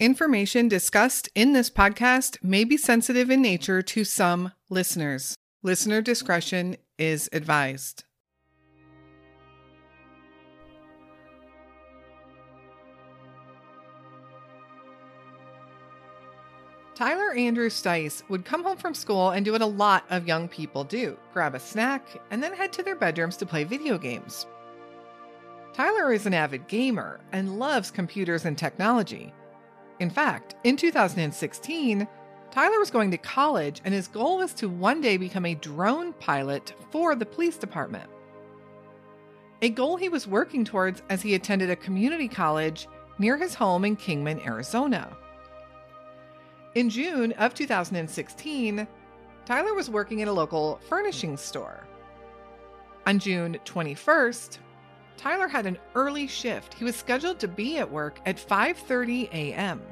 Information discussed in this podcast may be sensitive in nature to some listeners. Listener discretion is advised. Tyler Andrew Stice would come home from school and do what a lot of young people do grab a snack and then head to their bedrooms to play video games. Tyler is an avid gamer and loves computers and technology. In fact, in 2016, Tyler was going to college and his goal was to one day become a drone pilot for the police department. A goal he was working towards as he attended a community college near his home in Kingman, Arizona. In June of 2016, Tyler was working at a local furnishing store. On June 21st, Tyler had an early shift. He was scheduled to be at work at 5:30 a.m.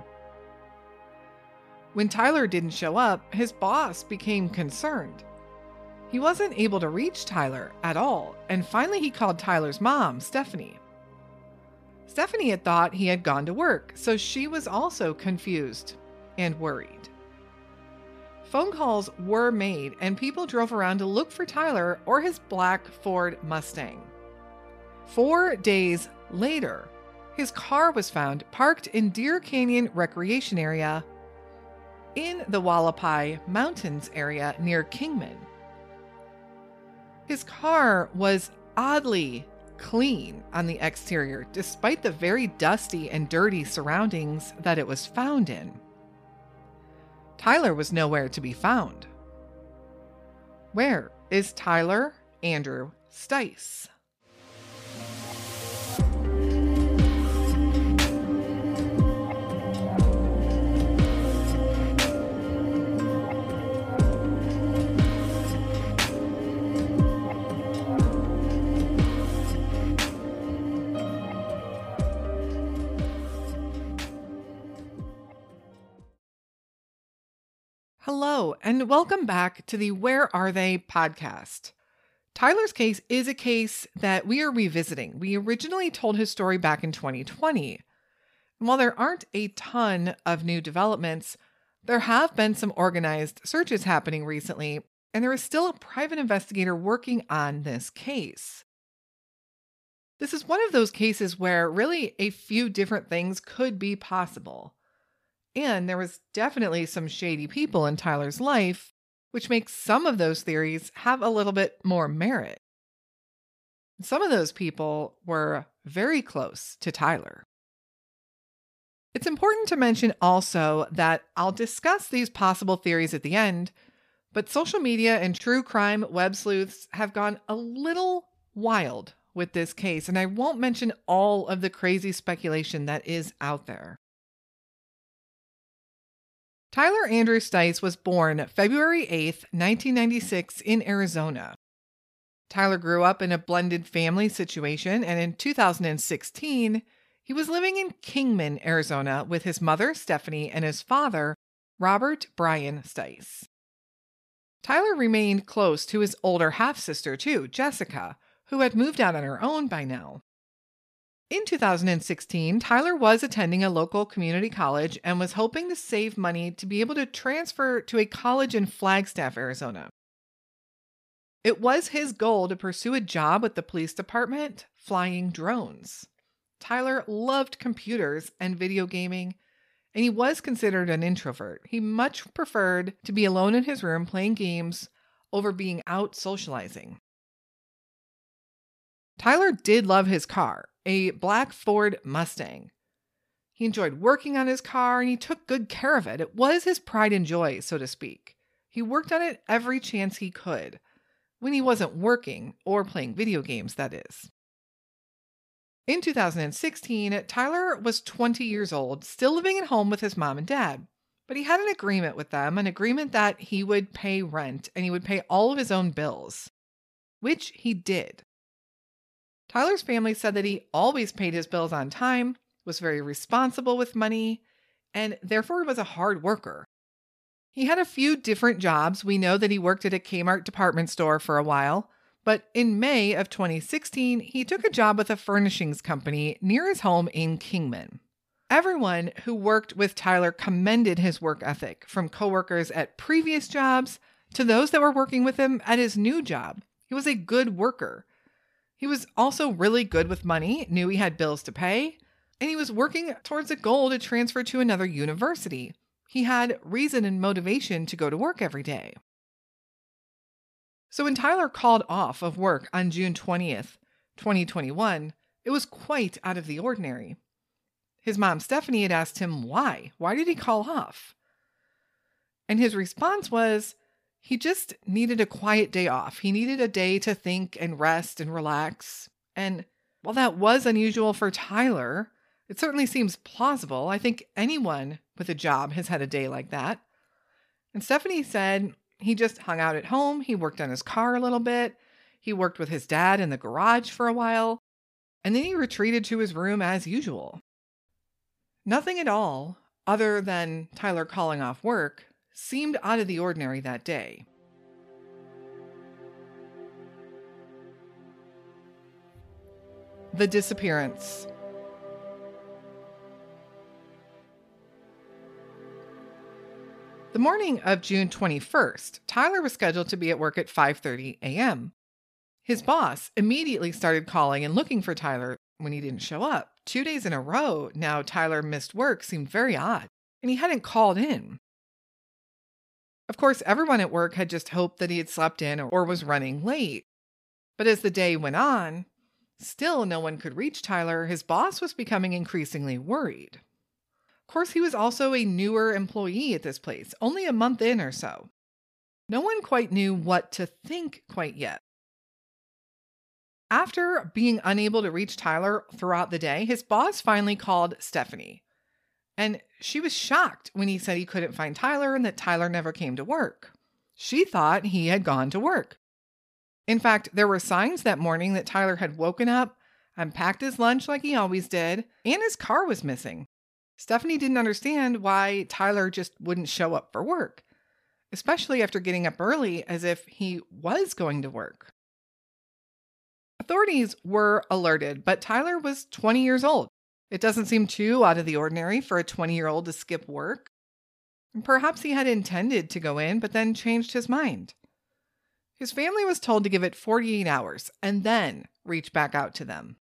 When Tyler didn't show up, his boss became concerned. He wasn't able to reach Tyler at all, and finally he called Tyler's mom, Stephanie. Stephanie had thought he had gone to work, so she was also confused and worried. Phone calls were made, and people drove around to look for Tyler or his black Ford Mustang. Four days later, his car was found parked in Deer Canyon Recreation Area in the Hualapai Mountains area near Kingman. His car was oddly clean on the exterior, despite the very dusty and dirty surroundings that it was found in. Tyler was nowhere to be found. Where is Tyler Andrew Stice? Hello, and welcome back to the Where Are They podcast. Tyler's case is a case that we are revisiting. We originally told his story back in 2020. And while there aren't a ton of new developments, there have been some organized searches happening recently, and there is still a private investigator working on this case. This is one of those cases where really a few different things could be possible. And there was definitely some shady people in Tyler's life, which makes some of those theories have a little bit more merit. Some of those people were very close to Tyler. It's important to mention also that I'll discuss these possible theories at the end, but social media and true crime web sleuths have gone a little wild with this case, and I won't mention all of the crazy speculation that is out there. Tyler Andrew Stice was born February 8, 1996, in Arizona. Tyler grew up in a blended family situation, and in 2016, he was living in Kingman, Arizona, with his mother, Stephanie, and his father, Robert Brian Stice. Tyler remained close to his older half sister, too, Jessica, who had moved out on her own by now. In 2016, Tyler was attending a local community college and was hoping to save money to be able to transfer to a college in Flagstaff, Arizona. It was his goal to pursue a job with the police department flying drones. Tyler loved computers and video gaming, and he was considered an introvert. He much preferred to be alone in his room playing games over being out socializing. Tyler did love his car, a black Ford Mustang. He enjoyed working on his car and he took good care of it. It was his pride and joy, so to speak. He worked on it every chance he could, when he wasn't working or playing video games, that is. In 2016, Tyler was 20 years old, still living at home with his mom and dad. But he had an agreement with them, an agreement that he would pay rent and he would pay all of his own bills, which he did. Tyler's family said that he always paid his bills on time, was very responsible with money, and therefore was a hard worker. He had a few different jobs. We know that he worked at a Kmart department store for a while, but in May of 2016, he took a job with a furnishings company near his home in Kingman. Everyone who worked with Tyler commended his work ethic, from coworkers at previous jobs to those that were working with him at his new job. He was a good worker. He was also really good with money, knew he had bills to pay, and he was working towards a goal to transfer to another university. He had reason and motivation to go to work every day. So when Tyler called off of work on June 20th, 2021, it was quite out of the ordinary. His mom, Stephanie, had asked him why. Why did he call off? And his response was he just needed a quiet day off. He needed a day to think and rest and relax. And while that was unusual for Tyler, it certainly seems plausible. I think anyone with a job has had a day like that. And Stephanie said he just hung out at home. He worked on his car a little bit. He worked with his dad in the garage for a while. And then he retreated to his room as usual. Nothing at all, other than Tyler calling off work, seemed out of the ordinary that day. The disappearance. The morning of June 21st, Tyler was scheduled to be at work at 5:30 a.m. His boss immediately started calling and looking for Tyler when he didn't show up. Two days in a row, now Tyler missed work seemed very odd, and he hadn't called in. Of course, everyone at work had just hoped that he had slept in or was running late. But as the day went on, still no one could reach Tyler. His boss was becoming increasingly worried. Of course, he was also a newer employee at this place, only a month in or so. No one quite knew what to think quite yet. After being unable to reach Tyler throughout the day, his boss finally called Stephanie. And she was shocked when he said he couldn't find Tyler and that Tyler never came to work. She thought he had gone to work. In fact, there were signs that morning that Tyler had woken up, unpacked his lunch like he always did, and his car was missing. Stephanie didn't understand why Tyler just wouldn't show up for work, especially after getting up early as if he was going to work. Authorities were alerted, but Tyler was 20 years old. It doesn't seem too out of the ordinary for a 20 year old to skip work. Perhaps he had intended to go in, but then changed his mind. His family was told to give it 48 hours and then reach back out to them.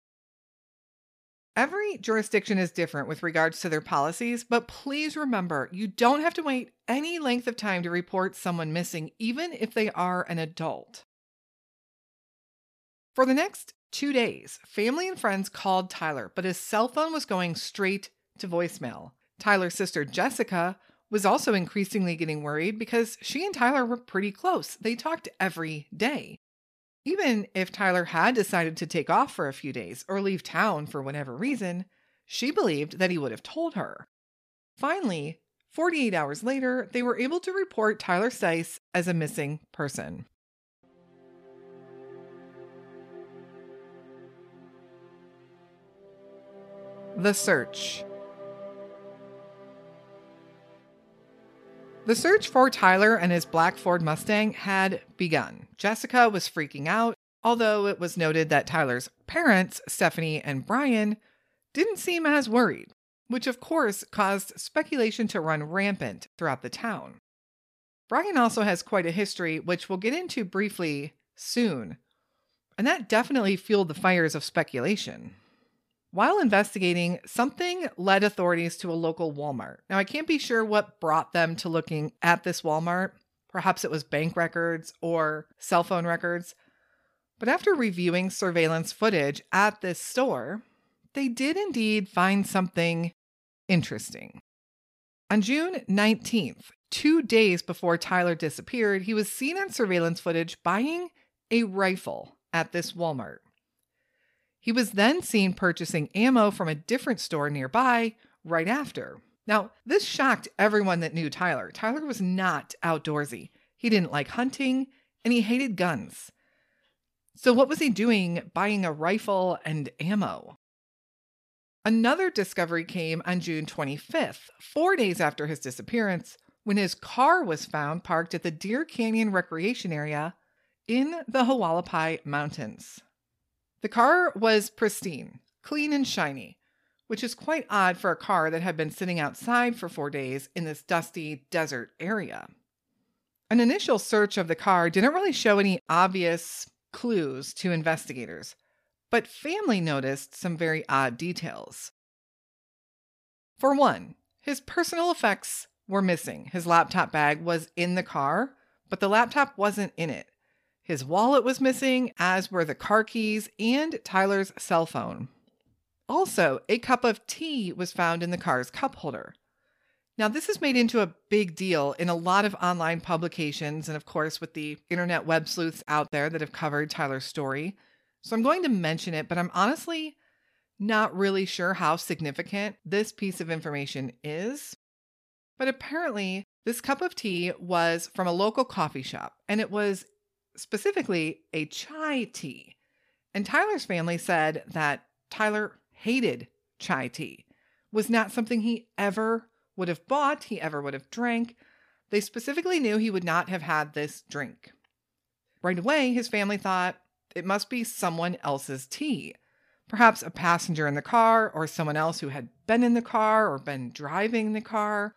Every jurisdiction is different with regards to their policies, but please remember you don't have to wait any length of time to report someone missing, even if they are an adult. For the next two days, family and friends called Tyler, but his cell phone was going straight to voicemail. Tyler's sister, Jessica, was also increasingly getting worried because she and Tyler were pretty close. They talked every day. Even if Tyler had decided to take off for a few days or leave town for whatever reason, she believed that he would have told her. Finally, 48 hours later, they were able to report Tyler Stice as a missing person. The Search. The search for Tyler and his black Ford Mustang had begun. Jessica was freaking out, although it was noted that Tyler's parents, Stephanie and Brian, didn't seem as worried, which of course caused speculation to run rampant throughout the town. Brian also has quite a history, which we'll get into briefly soon, and that definitely fueled the fires of speculation. While investigating, something led authorities to a local Walmart. Now, I can't be sure what brought them to looking at this Walmart. Perhaps it was bank records or cell phone records. But after reviewing surveillance footage at this store, they did indeed find something interesting. On June 19th, two days before Tyler disappeared, he was seen on surveillance footage buying a rifle at this Walmart. He was then seen purchasing ammo from a different store nearby right after. Now, this shocked everyone that knew Tyler. Tyler was not outdoorsy. He didn't like hunting and he hated guns. So, what was he doing buying a rifle and ammo? Another discovery came on June 25th, four days after his disappearance, when his car was found parked at the Deer Canyon Recreation Area in the Hualapai Mountains. The car was pristine, clean and shiny, which is quite odd for a car that had been sitting outside for four days in this dusty desert area. An initial search of the car didn't really show any obvious clues to investigators, but family noticed some very odd details. For one, his personal effects were missing. His laptop bag was in the car, but the laptop wasn't in it. His wallet was missing, as were the car keys and Tyler's cell phone. Also, a cup of tea was found in the car's cup holder. Now, this is made into a big deal in a lot of online publications, and of course, with the internet web sleuths out there that have covered Tyler's story. So I'm going to mention it, but I'm honestly not really sure how significant this piece of information is. But apparently, this cup of tea was from a local coffee shop, and it was specifically a chai tea. And Tyler's family said that Tyler hated chai tea, was not something he ever would have bought, he ever would have drank. They specifically knew he would not have had this drink. Right away, his family thought it must be someone else's tea. Perhaps a passenger in the car or someone else who had been in the car or been driving the car.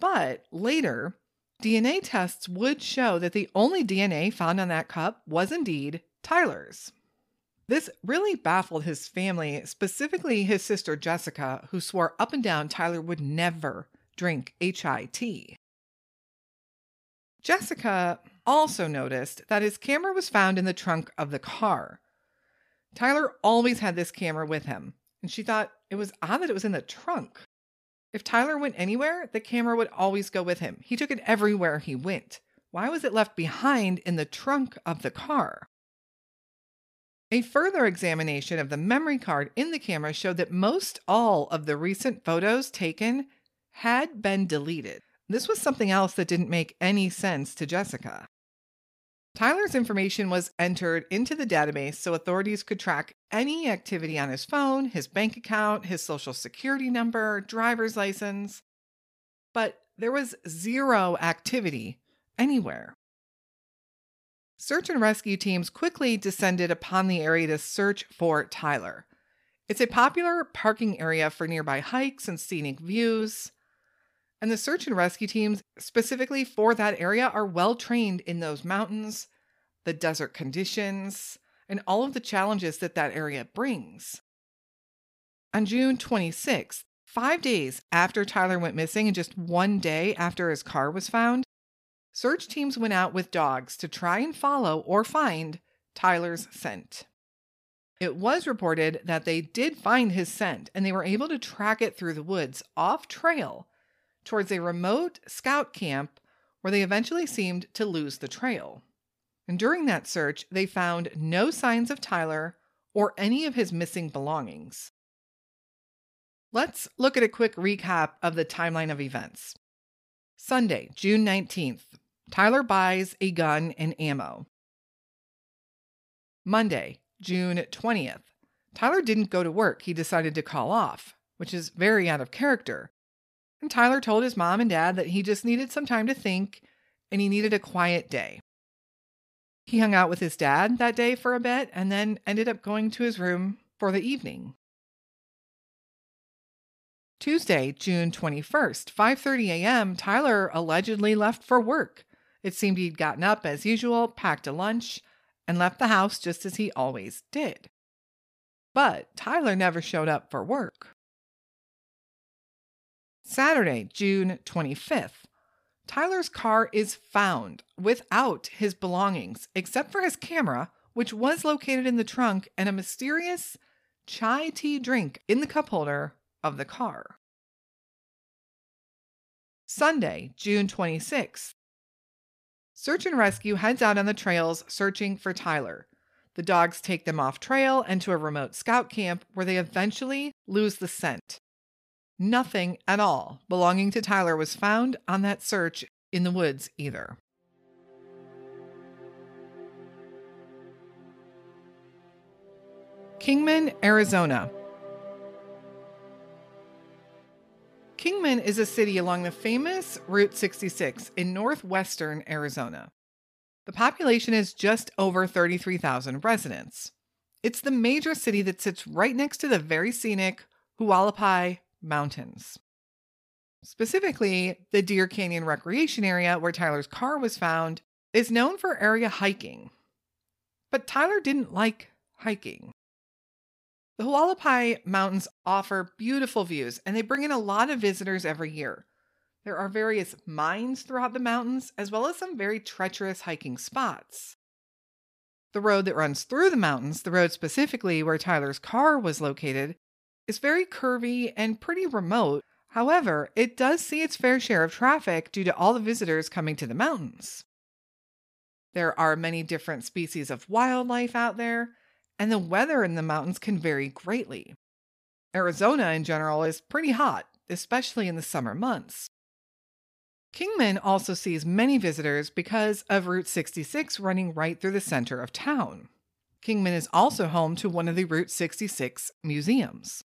But later, DNA tests would show that the only DNA found on that cup was indeed Tyler's. This really baffled his family, specifically his sister Jessica, who swore up and down Tyler would never drink HIT. Jessica also noticed that his camera was found in the trunk of the car. Tyler always had this camera with him, and she thought it was odd that it was in the trunk. If Tyler went anywhere, the camera would always go with him. He took it everywhere he went. Why was it left behind in the trunk of the car? A further examination of the memory card in the camera showed that most all of the recent photos taken had been deleted. This was something else that didn't make any sense to Jessica. Tyler's information was entered into the database so authorities could track any activity on his phone, his bank account, his social security number, driver's license. But there was zero activity anywhere. Search and rescue teams quickly descended upon the area to search for Tyler. It's a popular parking area for nearby hikes and scenic views. And the search and rescue teams, specifically for that area, are well trained in those mountains, the desert conditions, and all of the challenges that that area brings. On June 26th, five days after Tyler went missing and just one day after his car was found, Search teams went out with dogs to try and follow or find Tyler's scent. It was reported that they did find his scent and they were able to track it through the woods off trail towards a remote scout camp where they eventually seemed to lose the trail. And during that search, they found no signs of Tyler or any of his missing belongings. Let's look at a quick recap of the timeline of events. Sunday, June 19th, Tyler buys a gun and ammo. Monday, June 20th. Tyler didn't go to work. He decided to call off, which is very out of character. And Tyler told his mom and dad that he just needed some time to think and he needed a quiet day. He hung out with his dad that day for a bit and then ended up going to his room for the evening. Tuesday, June 21st, 5:30 a.m., Tyler allegedly left for work. It seemed he'd gotten up as usual, packed a lunch, and left the house just as he always did. But Tyler never showed up for work. Saturday, June 25th. Tyler's car is found without his belongings, except for his camera, which was located in the trunk, and a mysterious chai tea drink in the cup holder of the car. Sunday, June 26th. Search and rescue heads out on the trails searching for Tyler. The dogs take them off trail and to a remote scout camp where they eventually lose the scent. Nothing at all belonging to Tyler was found on that search in the woods either. Kingman, Arizona. Kingman is a city along the famous Route 66 in northwestern Arizona. The population is just over 33,000 residents. It's the major city that sits right next to the very scenic Hualapai Mountains. Specifically, the Deer Canyon Recreation Area where Tyler's car was found is known for area hiking. But Tyler didn't like hiking. The Hualapai Mountains offer beautiful views and they bring in a lot of visitors every year. There are various mines throughout the mountains, as well as some very treacherous hiking spots. The road that runs through the mountains, the road specifically where Tyler's car was located, is very curvy and pretty remote. However, it does see its fair share of traffic due to all the visitors coming to the mountains. There are many different species of wildlife out there, and the weather in the mountains can vary greatly. Arizona, in general, is pretty hot, especially in the summer months. Kingman also sees many visitors because of Route 66 running right through the center of town. Kingman is also home to one of the Route 66 museums.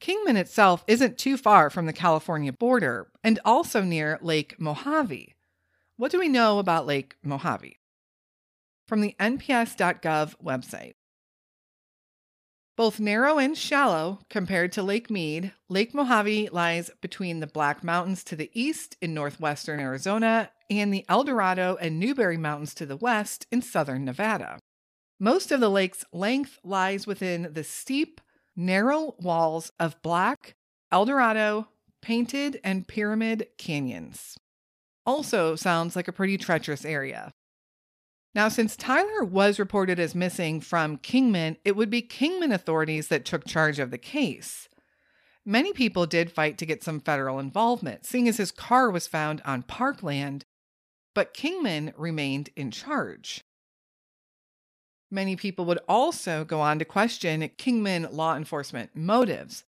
Kingman itself isn't too far from the California border and also near Lake Mojave. What do we know about Lake Mojave? From the NPS.gov website. Both narrow and shallow compared to Lake Mead, Lake Mojave lies between the Black Mountains to the east in northwestern Arizona and the El Dorado and Newberry Mountains to the west in southern Nevada. Most of the lake's length lies within the steep, narrow walls of Black, El Dorado, Painted, and Pyramid canyons. Also sounds like a pretty treacherous area. Now, since Tyler was reported as missing from Kingman, it would be Kingman authorities that took charge of the case. Many people did fight to get some federal involvement, seeing as his car was found on parkland, but Kingman remained in charge. Many people would also go on to question Kingman law enforcement motives,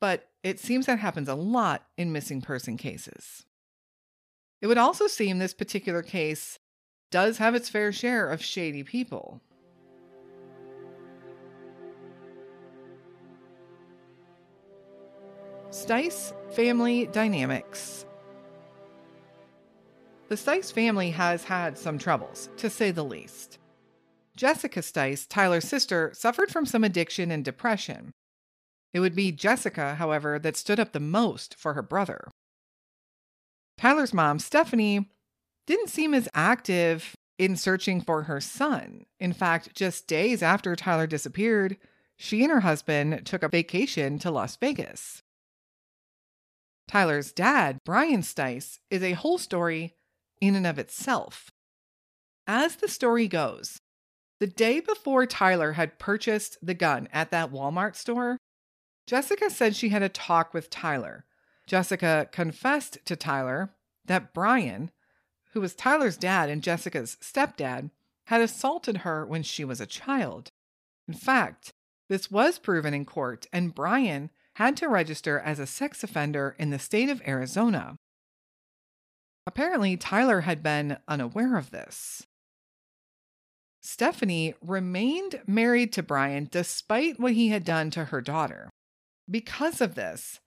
but it seems that happens a lot in missing person cases. It would also seem this particular case does have its fair share of shady people. Stice family dynamics. The Stice family has had some troubles, to say the least. Jessica Stice, Tyler's sister, suffered from some addiction and depression. It would be Jessica, however, that stood up the most for her brother. Tyler's mom, Stephanie, didn't seem as active in searching for her son. In fact, just days after Tyler disappeared, she and her husband took a vacation to Las Vegas. Tyler's dad, Brian Stice, is a whole story in and of itself. As the story goes, the day before Tyler had purchased the gun at that Walmart store, Jessica said she had a talk with Tyler. Jessica confessed to Tyler that Brian, who was Tyler's dad and Jessica's stepdad, had assaulted her when she was a child. In fact, this was proven in court, and Brian had to register as a sex offender in the state of Arizona. Apparently, Tyler had been unaware of this. Stephanie remained married to Brian despite what he had done to her daughter. Because of this,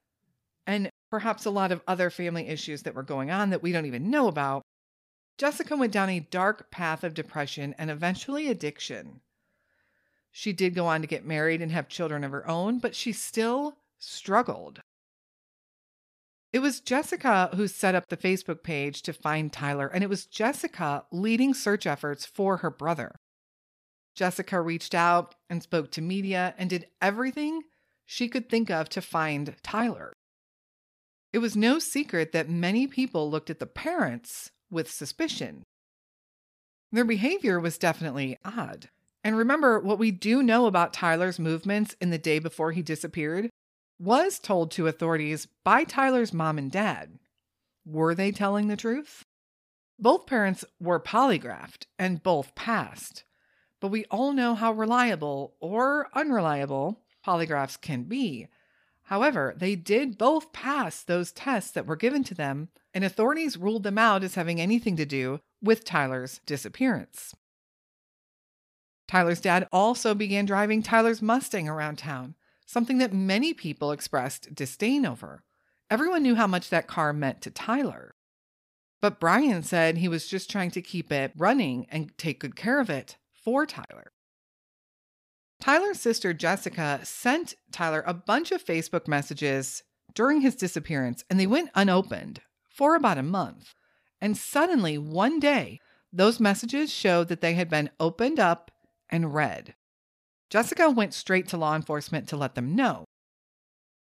and perhaps a lot of other family issues that were going on that we don't even know about, Jessica went down a dark path of depression and eventually addiction. She did go on to get married and have children of her own, but she still struggled. It was Jessica who set up the Facebook page to find Tyler, and it was Jessica leading search efforts for her brother. Jessica reached out and spoke to media and did everything she could think of to find Tyler. It was no secret that many people looked at the parents with suspicion. Their behavior was definitely odd. And remember, what we do know about Tyler's movements in the day before he disappeared was told to authorities by Tyler's mom and dad. Were they telling the truth? Both parents were polygraphed and both passed, but we all know how reliable or unreliable polygraphs can be. However, they did both pass those tests that were given to them, and authorities ruled them out as having anything to do with Tyler's disappearance. Tyler's dad also began driving Tyler's Mustang around town, something that many people expressed disdain over. Everyone knew how much that car meant to Tyler. But Brian said he was just trying to keep it running and take good care of it for Tyler. Tyler's sister Jessica sent Tyler a bunch of Facebook messages during his disappearance, and they went unopened for about a month. And suddenly, one day, those messages showed that they had been opened up and read. Jessica went straight to law enforcement to let them know.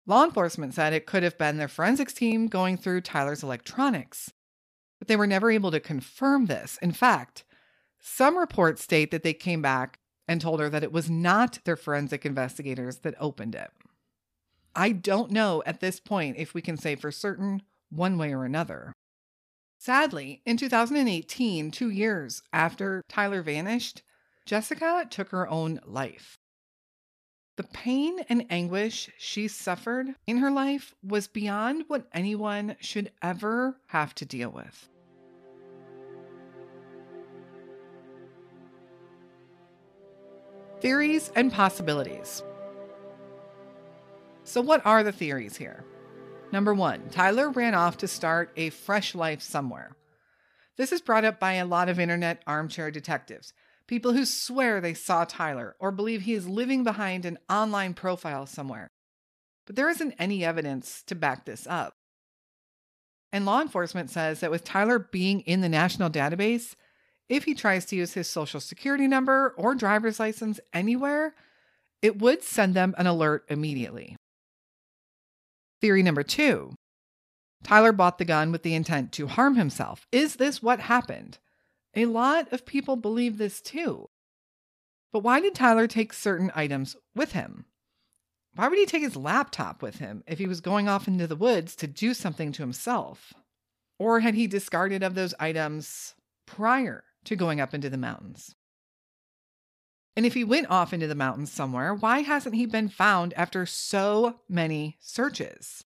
Law enforcement said it could have been their forensics team going through Tyler's electronics, but they were never able to confirm this. In fact, some reports state that they came back and told her that it was not their forensic investigators that opened it. I don't know at this point if we can say for certain one way or another. Sadly, in 2018, two years after Tyler vanished, Jessica took her own life. The pain and anguish she suffered in her life was beyond what anyone should ever have to deal with. Theories and possibilities. So, what are the theories here? Number one, Tyler ran off to start a fresh life somewhere. This is brought up by a lot of internet armchair detectives, people who swear they saw Tyler or believe he is living behind an online profile somewhere. But there isn't any evidence to back this up. And law enforcement says that with Tyler being in the national database, if he tries to use his social security number or driver's license anywhere, it would send them an alert immediately. Theory number two Tyler bought the gun with the intent to harm himself. Is this what happened? A lot of people believe this too. But why did Tyler take certain items with him? Why would he take his laptop with him if he was going off into the woods to do something to himself? Or had he discarded of those items prior to going up into the mountains? And if he went off into the mountains somewhere, why hasn't he been found after so many searches?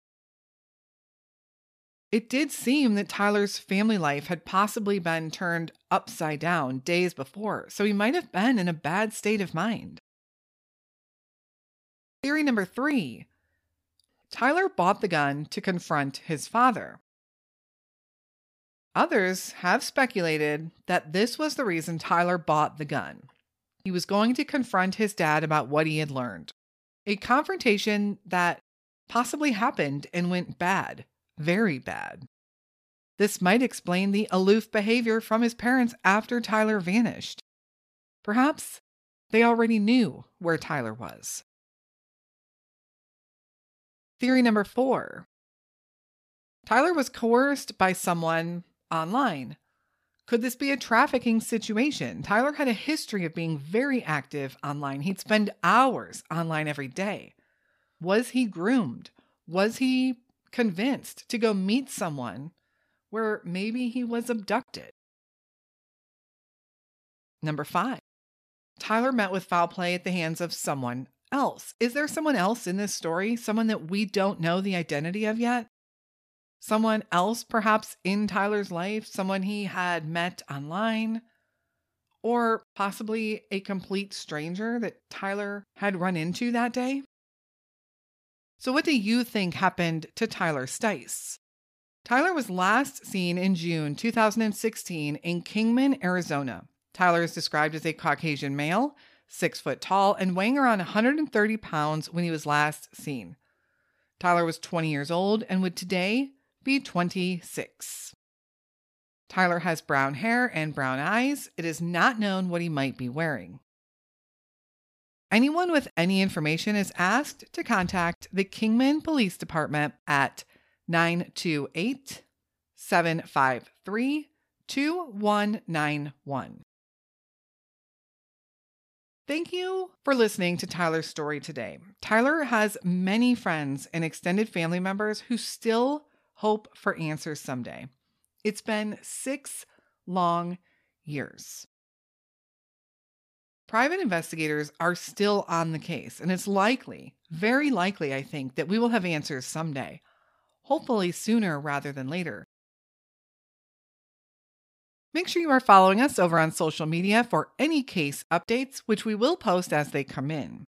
It did seem that Tyler's family life had possibly been turned upside down days before, so he might have been in a bad state of mind. Theory number three Tyler bought the gun to confront his father. Others have speculated that this was the reason Tyler bought the gun. He was going to confront his dad about what he had learned. A confrontation that possibly happened and went bad, very bad. This might explain the aloof behavior from his parents after Tyler vanished. Perhaps they already knew where Tyler was. Theory number four Tyler was coerced by someone online could this be a trafficking situation? Tyler had a history of being very active online. He'd spend hours online every day. Was he groomed? Was he convinced to go meet someone where maybe he was abducted? Number five, Tyler met with foul play at the hands of someone else. Is there someone else in this story? Someone that we don't know the identity of yet? Someone else perhaps in Tyler's life, someone he had met online, or possibly a complete stranger that Tyler had run into that day? So, what do you think happened to Tyler Stice? Tyler was last seen in June 2016 in Kingman, Arizona. Tyler is described as a Caucasian male, six foot tall, and weighing around 130 pounds when he was last seen. Tyler was 20 years old and would today be 26. Tyler has brown hair and brown eyes. It is not known what he might be wearing. Anyone with any information is asked to contact the Kingman Police Department at 928 753 2191. Thank you for listening to Tyler's story today. Tyler has many friends and extended family members who still hope for answers someday. It's been six long years. Private investigators are still on the case, and it's likely, very likely, I think, that we will have answers someday, hopefully sooner rather than later. Make sure you are following us over on social media for any case updates, which we will post as they come in.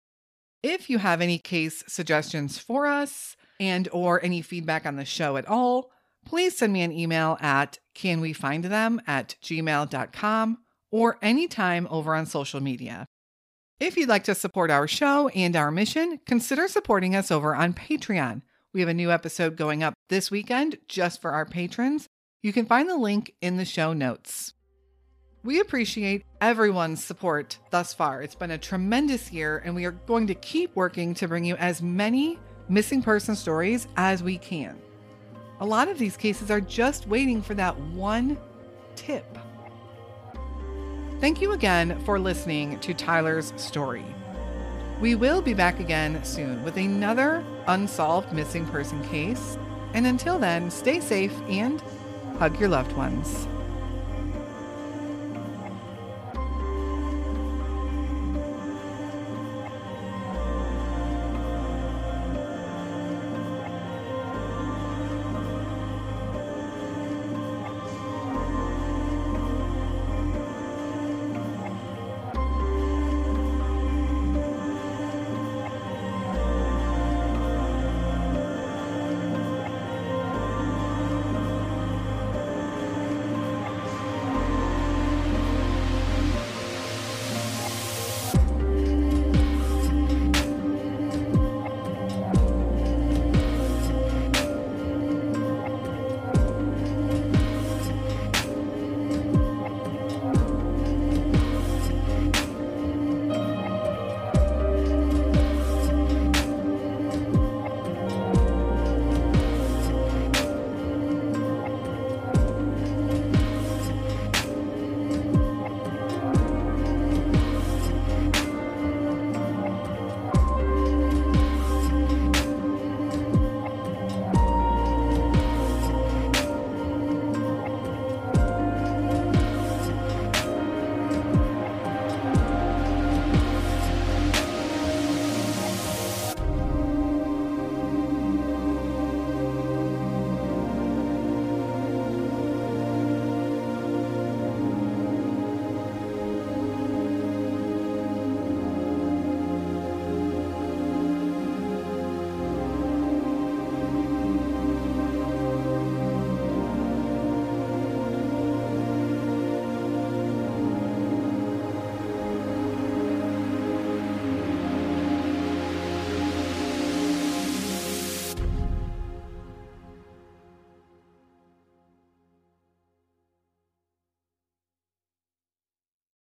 If you have any case suggestions for us, and or any feedback on the show at all, please send me an email at canwefindthem at gmail.com or anytime over on social media. If you'd like to support our show and our mission, consider supporting us over on Patreon. We have a new episode going up this weekend just for our patrons. You can find the link in the show notes. We appreciate everyone's support thus far. It's been a tremendous year, and we are going to keep working to bring you as many missing person stories as we can. A lot of these cases are just waiting for that one tip. Thank you again for listening to Tyler's story. We will be back again soon with another unsolved missing person case. And until then, stay safe and hug your loved ones.